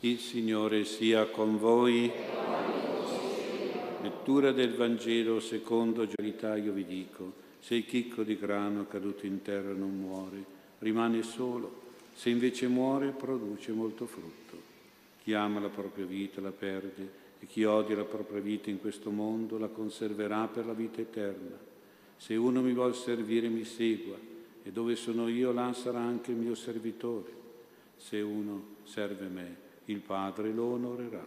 Il Signore sia con voi. Lettura del Vangelo secondo verità io vi dico, se il chicco di grano caduto in terra non muore, rimane solo, se invece muore produce molto frutto. Chi ama la propria vita la perde e chi odia la propria vita in questo mondo la conserverà per la vita eterna. Se uno mi vuol servire mi segua e dove sono io là sarà anche il mio servitore. Se uno serve me, il Padre lo onorerà.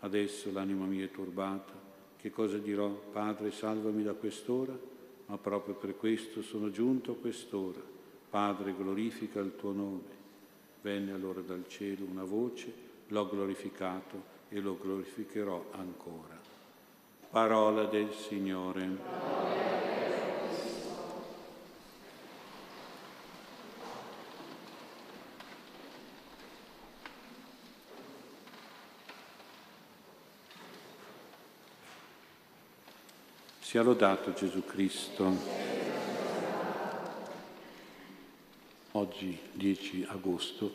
Adesso l'anima mia è turbata, che cosa dirò? Padre, salvami da quest'ora, ma proprio per questo sono giunto a quest'ora. Padre, glorifica il tuo nome. Venne allora dal cielo una voce, l'ho glorificato e lo glorificherò ancora. Parola del Signore. Sia lodato Gesù Cristo. Oggi, 10 agosto,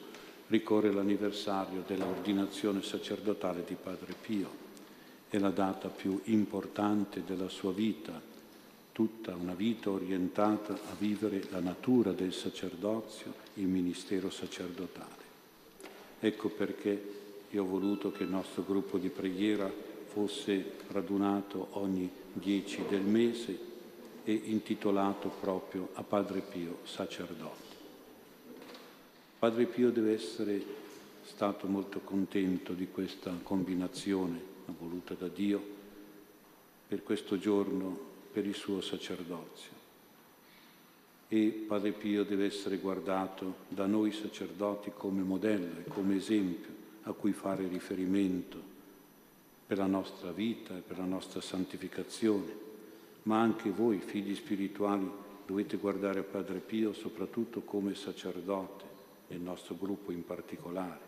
ricorre l'anniversario dell'ordinazione sacerdotale di Padre Pio. È la data più importante della sua vita, tutta una vita orientata a vivere la natura del sacerdozio, il ministero sacerdotale. Ecco perché io ho voluto che il nostro gruppo di preghiera fosse radunato ogni 10 del mese e intitolato proprio a Padre Pio, sacerdote. Padre Pio deve essere stato molto contento di questa combinazione voluta da Dio per questo giorno, per il suo sacerdozio. E Padre Pio deve essere guardato da noi sacerdoti come modello e come esempio a cui fare riferimento per la nostra vita e per la nostra santificazione, ma anche voi, figli spirituali, dovete guardare Padre Pio soprattutto come sacerdote, nel nostro gruppo in particolare,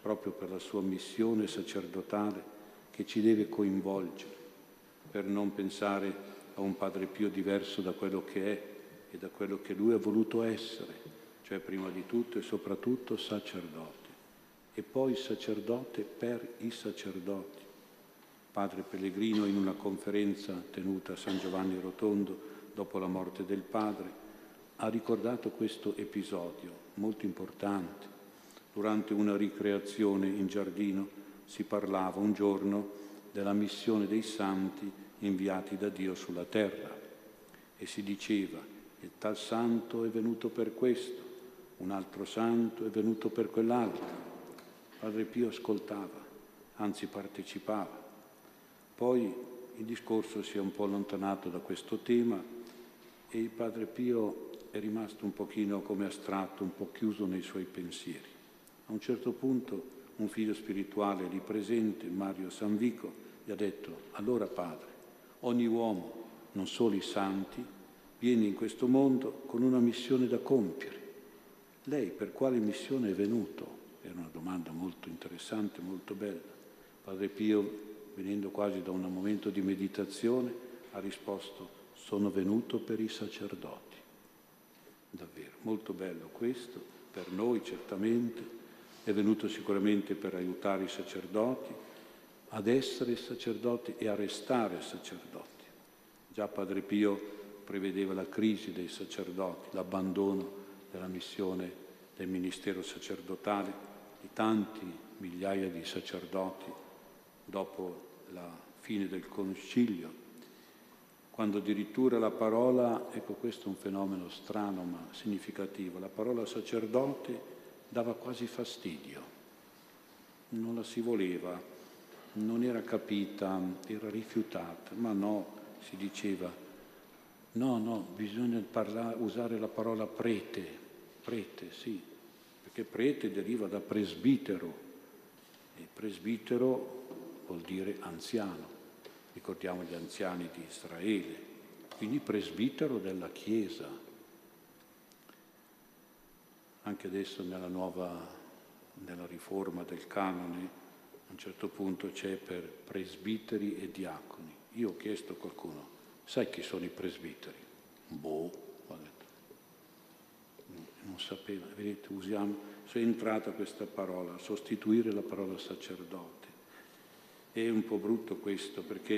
proprio per la sua missione sacerdotale che ci deve coinvolgere, per non pensare a un Padre Pio diverso da quello che è e da quello che lui ha voluto essere, cioè prima di tutto e soprattutto sacerdote, e poi sacerdote per i sacerdoti padre Pellegrino in una conferenza tenuta a San Giovanni Rotondo dopo la morte del padre, ha ricordato questo episodio molto importante. Durante una ricreazione in giardino si parlava un giorno della missione dei santi inviati da Dio sulla terra e si diceva il tal santo è venuto per questo, un altro santo è venuto per quell'altro. Padre Pio ascoltava, anzi partecipava poi il discorso si è un po' allontanato da questo tema e il Padre Pio è rimasto un pochino come astratto, un po' chiuso nei suoi pensieri. A un certo punto un figlio spirituale lì presente, Mario Sanvico, gli ha detto, allora padre, ogni uomo, non solo i santi, viene in questo mondo con una missione da compiere. Lei per quale missione è venuto? Era una domanda molto interessante, molto bella. Padre Pio venendo quasi da un momento di meditazione, ha risposto, sono venuto per i sacerdoti. Davvero, molto bello questo, per noi certamente, è venuto sicuramente per aiutare i sacerdoti ad essere sacerdoti e a restare sacerdoti. Già Padre Pio prevedeva la crisi dei sacerdoti, l'abbandono della missione del ministero sacerdotale di tanti migliaia di sacerdoti dopo la fine del concilio, quando addirittura la parola, ecco questo è un fenomeno strano ma significativo, la parola sacerdote dava quasi fastidio, non la si voleva, non era capita, era rifiutata, ma no, si diceva, no, no, bisogna parlare, usare la parola prete, prete, sì, perché prete deriva da presbitero, e presbitero vuol dire anziano, ricordiamo gli anziani di Israele, quindi presbitero della Chiesa. Anche adesso nella nuova, nella riforma del canone, a un certo punto c'è per presbiteri e diaconi. Io ho chiesto a qualcuno, sai chi sono i presbiteri? Boh, ho detto. non sapeva. Vedete, usiamo, è entrata questa parola, sostituire la parola sacerdote. È un po' brutto questo perché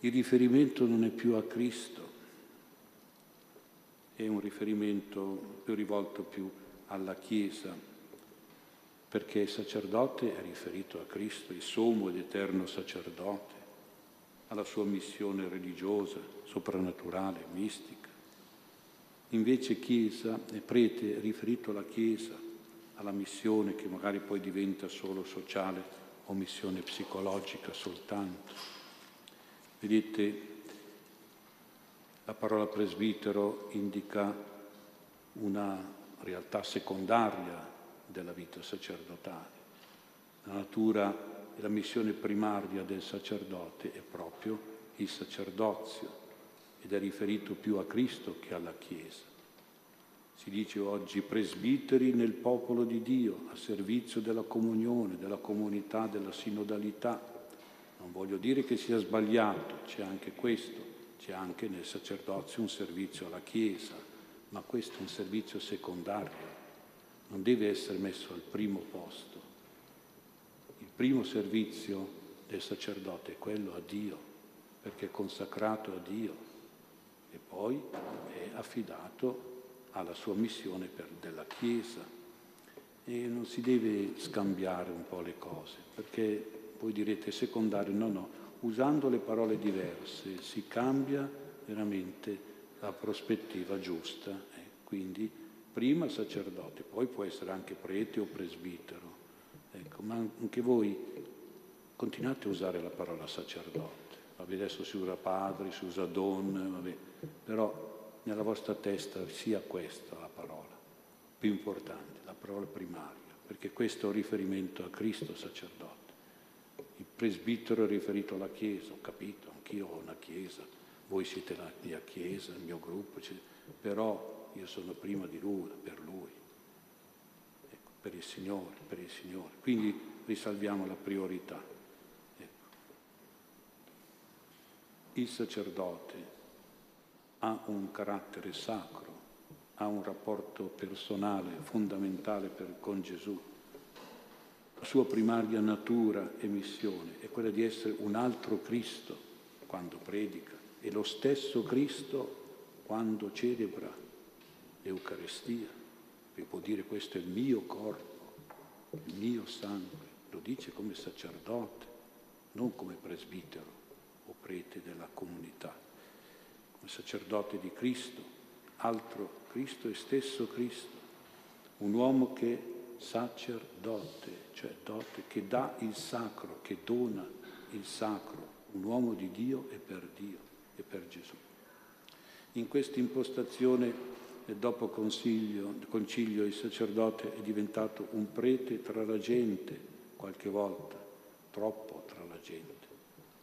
il riferimento non è più a Cristo, è un riferimento più rivolto più alla Chiesa, perché il sacerdote è riferito a Cristo, il sommo ed eterno sacerdote, alla sua missione religiosa, soprannaturale, mistica. Invece Chiesa è prete riferito alla Chiesa, alla missione che magari poi diventa solo sociale o missione psicologica soltanto. Vedete, la parola presbitero indica una realtà secondaria della vita sacerdotale. La natura e la missione primaria del sacerdote è proprio il sacerdozio ed è riferito più a Cristo che alla Chiesa. Si dice oggi presbiteri nel popolo di Dio, a servizio della comunione, della comunità, della sinodalità. Non voglio dire che sia sbagliato, c'è anche questo, c'è anche nel sacerdozio un servizio alla Chiesa, ma questo è un servizio secondario, non deve essere messo al primo posto. Il primo servizio del sacerdote è quello a Dio, perché è consacrato a Dio e poi è affidato alla sua missione per, della Chiesa e non si deve scambiare un po' le cose, perché voi direte secondario, no, no, usando le parole diverse si cambia veramente la prospettiva giusta. Eh? Quindi prima sacerdote, poi può essere anche prete o presbitero. Ecco, ma anche voi continuate a usare la parola sacerdote. Vabbè, adesso si usa padre, si usa don, vabbè, però nella vostra testa sia questa la parola più importante, la parola primaria, perché questo è un riferimento a Cristo sacerdote. Il presbitero è riferito alla Chiesa, ho capito, anch'io ho una Chiesa, voi siete la mia Chiesa, il mio gruppo, però io sono prima di Lui, per Lui, ecco, per il Signore, per il Signore. Quindi risalviamo la priorità. Ecco. Il sacerdote ha un carattere sacro, ha un rapporto personale fondamentale per, con Gesù. La sua primaria natura e missione è quella di essere un altro Cristo quando predica e lo stesso Cristo quando celebra l'Eucarestia. E può dire questo è il mio corpo, il mio sangue, lo dice come sacerdote, non come presbitero o prete della comunità sacerdote di Cristo, altro Cristo e stesso Cristo, un uomo che sacerdote, cioè dote, che dà il sacro, che dona il sacro, un uomo di Dio e per Dio e per Gesù. In questa impostazione, dopo concilio, concilio, il sacerdote è diventato un prete tra la gente, qualche volta, troppo tra la gente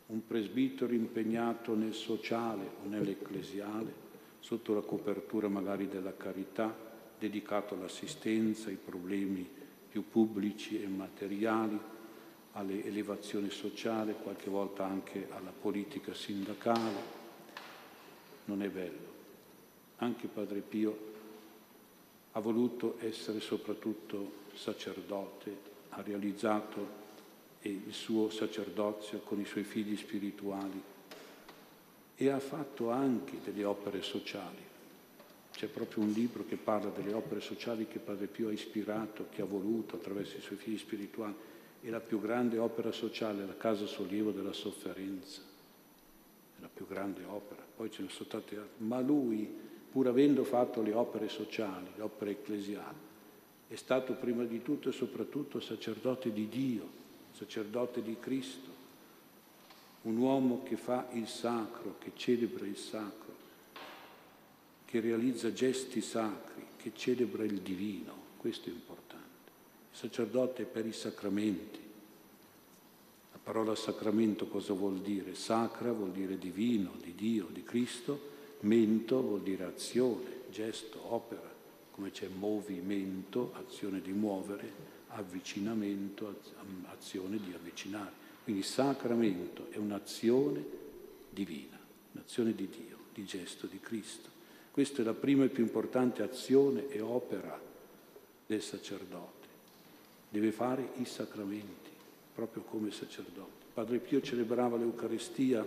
un presbitero impegnato nel sociale o nell'ecclesiale, sotto la copertura magari della carità, dedicato all'assistenza, ai problemi più pubblici e materiali, alle elevazioni sociali, qualche volta anche alla politica sindacale. Non è bello. Anche Padre Pio ha voluto essere soprattutto sacerdote, ha realizzato e il suo sacerdozio con i suoi figli spirituali e ha fatto anche delle opere sociali. C'è proprio un libro che parla delle opere sociali che Padre Pio ha ispirato, che ha voluto attraverso i suoi figli spirituali. E la più grande opera sociale, la Casa Sollievo della Sofferenza. È la più grande opera. Poi ce ne sono state altre. Ma lui, pur avendo fatto le opere sociali, le opere ecclesiali, è stato prima di tutto e soprattutto sacerdote di Dio sacerdote di Cristo, un uomo che fa il sacro, che celebra il sacro, che realizza gesti sacri, che celebra il divino, questo è importante. Il sacerdote per i sacramenti. La parola sacramento cosa vuol dire? Sacra vuol dire divino, di Dio, di Cristo, mento vuol dire azione, gesto, opera, come c'è movimento, azione di muovere, avvicinamento, azione di avvicinare. Quindi sacramento è un'azione divina, un'azione di Dio, di gesto di Cristo. Questa è la prima e più importante azione e opera del sacerdote. Deve fare i sacramenti, proprio come sacerdote. Padre Pio celebrava l'Eucaristia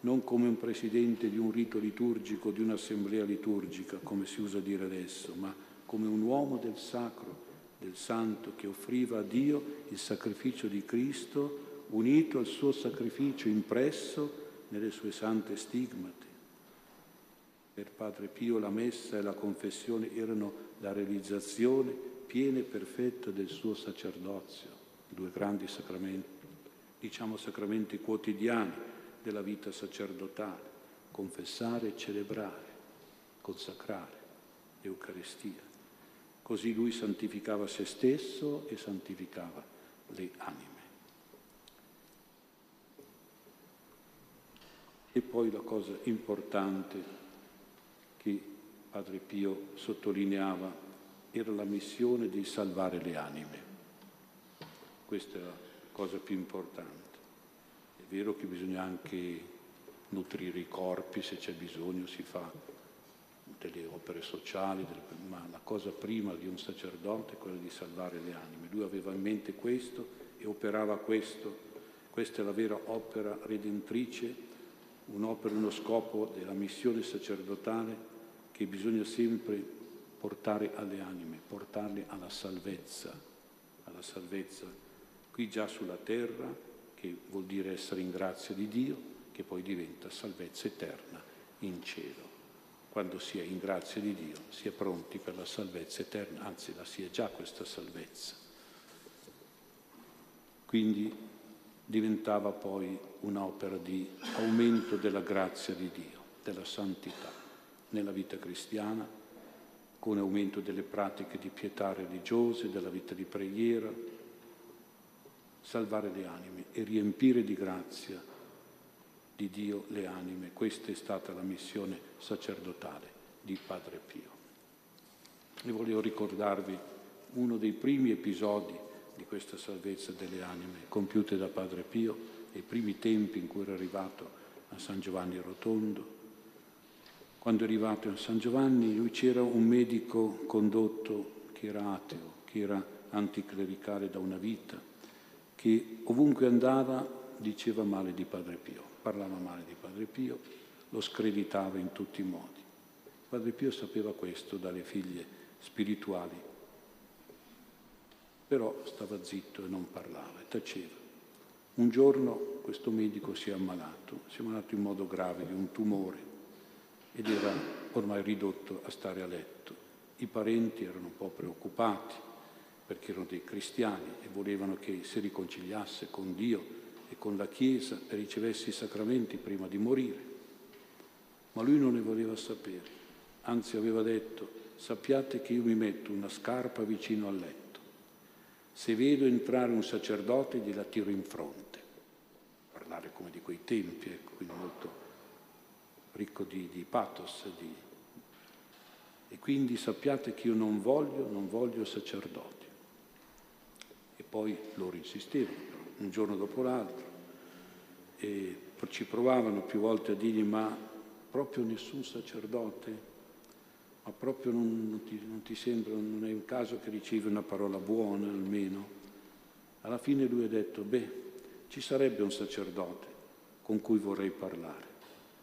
non come un presidente di un rito liturgico, di un'assemblea liturgica, come si usa dire adesso, ma come un uomo del sacro, del santo, che offriva a Dio il sacrificio di Cristo, unito al suo sacrificio impresso nelle sue sante stigmate. Per Padre Pio la messa e la confessione erano la realizzazione piena e perfetta del suo sacerdozio, due grandi sacramenti, diciamo sacramenti quotidiani della vita sacerdotale, confessare e celebrare, consacrare l'Eucaristia. Così lui santificava se stesso e santificava le anime. E poi la cosa importante che Padre Pio sottolineava era la missione di salvare le anime. Questa è la cosa più importante. È vero che bisogna anche nutrire i corpi, se c'è bisogno si fa delle opere sociali, ma la cosa prima di un sacerdote è quella di salvare le anime. Lui aveva in mente questo e operava questo. Questa è la vera opera redentrice un'opera, uno scopo della missione sacerdotale che bisogna sempre portare alle anime, portarle alla salvezza, alla salvezza qui già sulla terra, che vuol dire essere in grazia di Dio, che poi diventa salvezza eterna in cielo. Quando si è in grazia di Dio si è pronti per la salvezza eterna, anzi la si è già questa salvezza. Quindi diventava poi un'opera di aumento della grazia di Dio, della santità nella vita cristiana, con aumento delle pratiche di pietà religiose, della vita di preghiera, salvare le anime e riempire di grazia di Dio le anime. Questa è stata la missione sacerdotale di Padre Pio. E volevo ricordarvi uno dei primi episodi di questa salvezza delle anime compiute da Padre Pio, nei primi tempi in cui era arrivato a San Giovanni Rotondo. Quando è arrivato a San Giovanni, lui c'era un medico condotto che era ateo, che era anticlericale da una vita, che ovunque andava diceva male di Padre Pio, parlava male di Padre Pio, lo screditava in tutti i modi. Padre Pio sapeva questo dalle figlie spirituali però stava zitto e non parlava e taceva. Un giorno questo medico si è ammalato, si è ammalato in modo grave di un tumore ed era ormai ridotto a stare a letto. I parenti erano un po' preoccupati perché erano dei cristiani e volevano che si riconciliasse con Dio e con la Chiesa ricevesse i sacramenti prima di morire. Ma lui non ne voleva sapere, anzi aveva detto sappiate che io mi metto una scarpa vicino al letto se vedo entrare un sacerdote gliela tiro in fronte. Parlare come di quei tempi, ecco, quindi molto ricco di, di pathos. Di... E quindi sappiate che io non voglio, non voglio sacerdoti. E poi loro insistevano, un giorno dopo l'altro, e ci provavano più volte a dirgli ma proprio nessun sacerdote ma proprio non, non, ti, non, ti, sembra, non è un caso che ricevi una parola buona almeno. Alla fine lui ha detto, beh, ci sarebbe un sacerdote con cui vorrei parlare,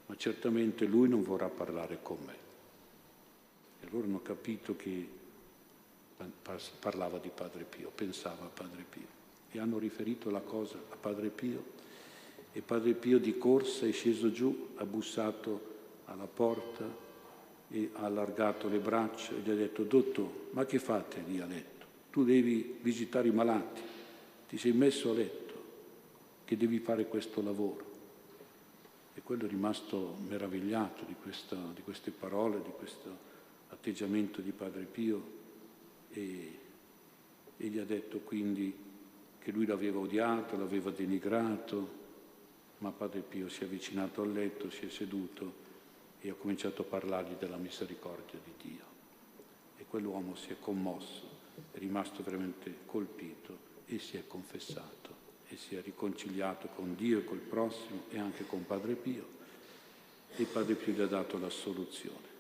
ma certamente lui non vorrà parlare con me. E loro hanno capito che parlava di Padre Pio, pensava a Padre Pio. E hanno riferito la cosa a Padre Pio e Padre Pio di corsa è sceso giù, ha bussato alla porta e ha allargato le braccia e gli ha detto, dottor, ma che fate lì a letto? Tu devi visitare i malati, ti sei messo a letto, che devi fare questo lavoro. E quello è rimasto meravigliato di, questa, di queste parole, di questo atteggiamento di Padre Pio e, e gli ha detto quindi che lui l'aveva odiato, l'aveva denigrato, ma Padre Pio si è avvicinato al letto, si è seduto e ho cominciato a parlargli della misericordia di Dio. E quell'uomo si è commosso, è rimasto veramente colpito e si è confessato e si è riconciliato con Dio e col prossimo e anche con Padre Pio e Padre Pio gli ha dato la soluzione.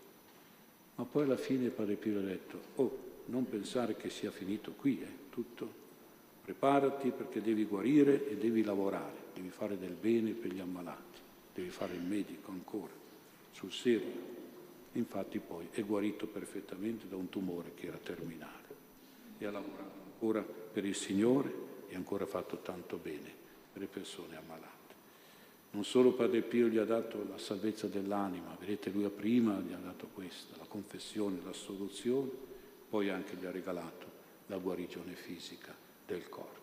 Ma poi alla fine Padre Pio ha detto, oh, non pensare che sia finito qui, eh, tutto. Preparati perché devi guarire e devi lavorare, devi fare del bene per gli ammalati, devi fare il medico ancora, sul serio. Infatti poi è guarito perfettamente da un tumore che era terminale e ha lavorato ancora per il Signore e ancora fatto tanto bene per le persone ammalate. Non solo Padre Pio gli ha dato la salvezza dell'anima, vedete lui prima gli ha dato questa, la confessione, la soluzione, poi anche gli ha regalato la guarigione fisica del corpo.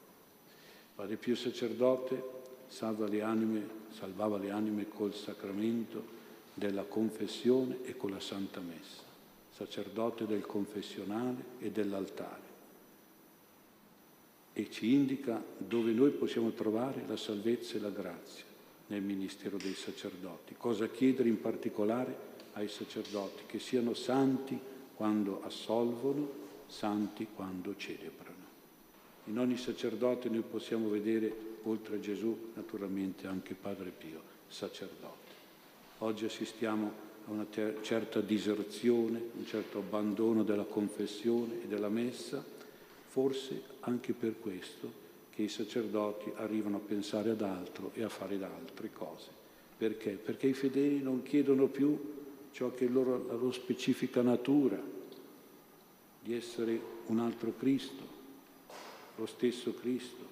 Padre Pio sacerdote salva le anime, salvava le anime col sacramento della confessione e con la Santa Messa, sacerdote del confessionale e dell'altare. E ci indica dove noi possiamo trovare la salvezza e la grazia nel ministero dei sacerdoti. Cosa chiedere in particolare ai sacerdoti? Che siano santi quando assolvono, santi quando celebrano. In ogni sacerdote noi possiamo vedere, oltre a Gesù, naturalmente anche Padre Pio, sacerdote. Oggi assistiamo a una certa diserzione, un certo abbandono della confessione e della messa, forse anche per questo che i sacerdoti arrivano a pensare ad altro e a fare altre cose. Perché? Perché i fedeli non chiedono più ciò che è loro, la loro specifica natura, di essere un altro Cristo, lo stesso Cristo,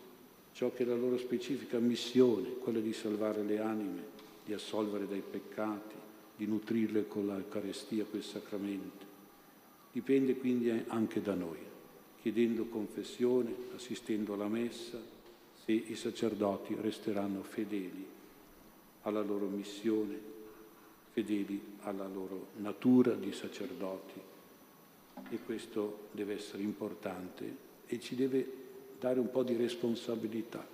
ciò che è la loro specifica missione, quella di salvare le anime, di assolvere dai peccati, di nutrirle con l'Eucarestia, quel sacramento. Dipende quindi anche da noi chiedendo confessione, assistendo alla messa, se i sacerdoti resteranno fedeli alla loro missione, fedeli alla loro natura di sacerdoti. E questo deve essere importante e ci deve dare un po' di responsabilità.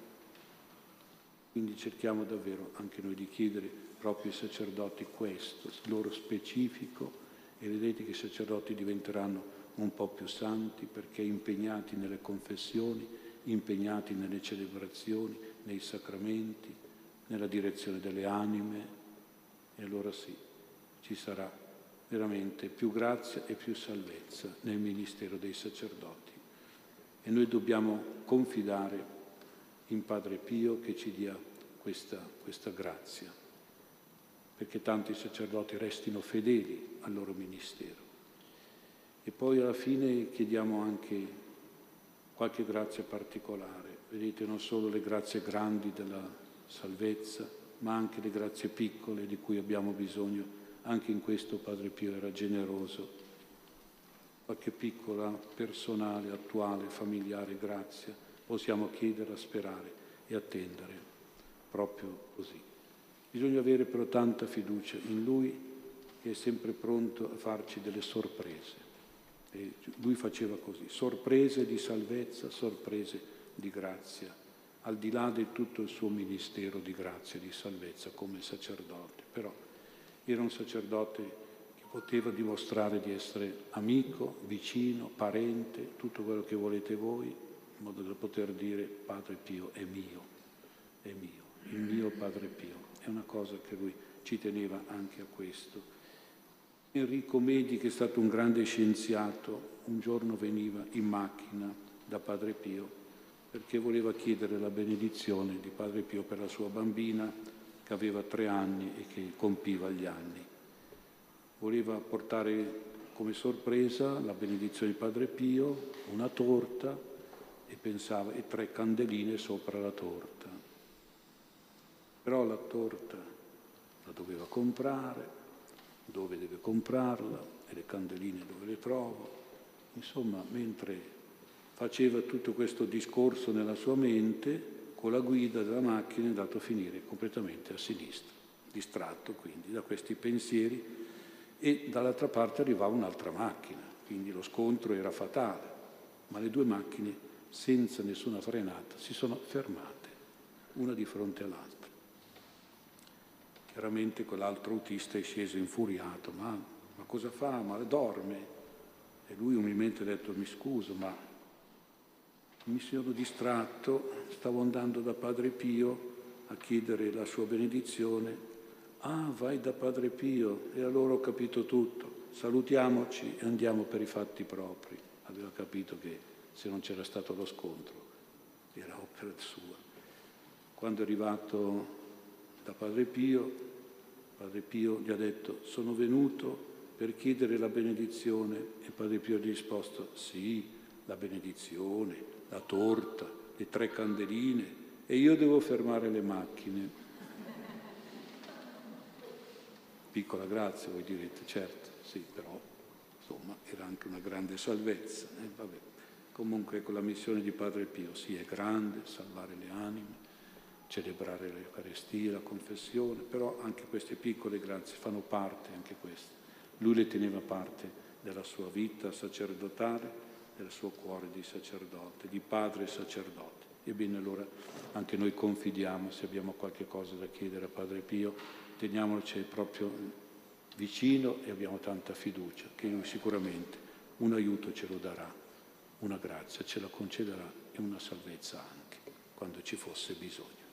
Quindi cerchiamo davvero anche noi di chiedere proprio ai sacerdoti questo, loro specifico, e vedete che i sacerdoti diventeranno un po' più santi perché impegnati nelle confessioni, impegnati nelle celebrazioni, nei sacramenti, nella direzione delle anime. E allora sì, ci sarà veramente più grazia e più salvezza nel ministero dei sacerdoti. E noi dobbiamo confidare in Padre Pio che ci dia questa, questa grazia, perché tanti sacerdoti restino fedeli al loro ministero. E poi alla fine chiediamo anche qualche grazia particolare. Vedete, non solo le grazie grandi della salvezza, ma anche le grazie piccole di cui abbiamo bisogno. Anche in questo Padre Pio era generoso. Qualche piccola, personale, attuale, familiare grazia possiamo chiedere, sperare e attendere proprio così. Bisogna avere però tanta fiducia in Lui che è sempre pronto a farci delle sorprese. E lui faceva così, sorprese di salvezza, sorprese di grazia, al di là di tutto il suo ministero di grazia di salvezza come sacerdote. Però era un sacerdote poteva dimostrare di essere amico, vicino, parente, tutto quello che volete voi, in modo da poter dire Padre Pio è mio, è mio, il mio Padre Pio. È una cosa che lui ci teneva anche a questo. Enrico Medi, che è stato un grande scienziato, un giorno veniva in macchina da Padre Pio perché voleva chiedere la benedizione di Padre Pio per la sua bambina che aveva tre anni e che compiva gli anni. Voleva portare come sorpresa la benedizione di Padre Pio, una torta e pensava e tre candeline sopra la torta. Però la torta la doveva comprare, dove deve comprarla e le candeline dove le trovo. Insomma, mentre faceva tutto questo discorso nella sua mente, con la guida della macchina è andato a finire completamente a sinistra, distratto quindi da questi pensieri e dall'altra parte arrivava un'altra macchina, quindi lo scontro era fatale, ma le due macchine senza nessuna frenata si sono fermate, una di fronte all'altra. Chiaramente quell'altro autista è sceso infuriato, ma, ma cosa fa? Ma dorme? E lui umilmente ha detto, mi scuso, ma mi sono distratto, stavo andando da Padre Pio a chiedere la sua benedizione. Ah, vai da Padre Pio, e allora ho capito tutto. salutiamoci e andiamo per i fatti propri. Aveva capito che se non c'era stato lo scontro era opera sua. Quando è arrivato da Padre Pio, Padre Pio gli ha detto sono venuto per chiedere la benedizione e Padre Pio gli ha risposto sì, la benedizione, la torta, le tre candeline e io devo fermare le macchine. Piccola grazia, voi direte, certo, sì, però insomma era anche una grande salvezza. Eh, Comunque con la missione di Padre Pio, sì, è grande, salvare le anime, celebrare l'Eucaristia, la confessione, però anche queste piccole grazie fanno parte, anche queste. Lui le teneva parte della sua vita sacerdotale, del suo cuore di sacerdote, di padre sacerdote. Ebbene allora anche noi confidiamo, se abbiamo qualche cosa da chiedere a Padre Pio, teniamoci proprio vicino e abbiamo tanta fiducia che sicuramente un aiuto ce lo darà, una grazia ce la concederà e una salvezza anche, quando ci fosse bisogno.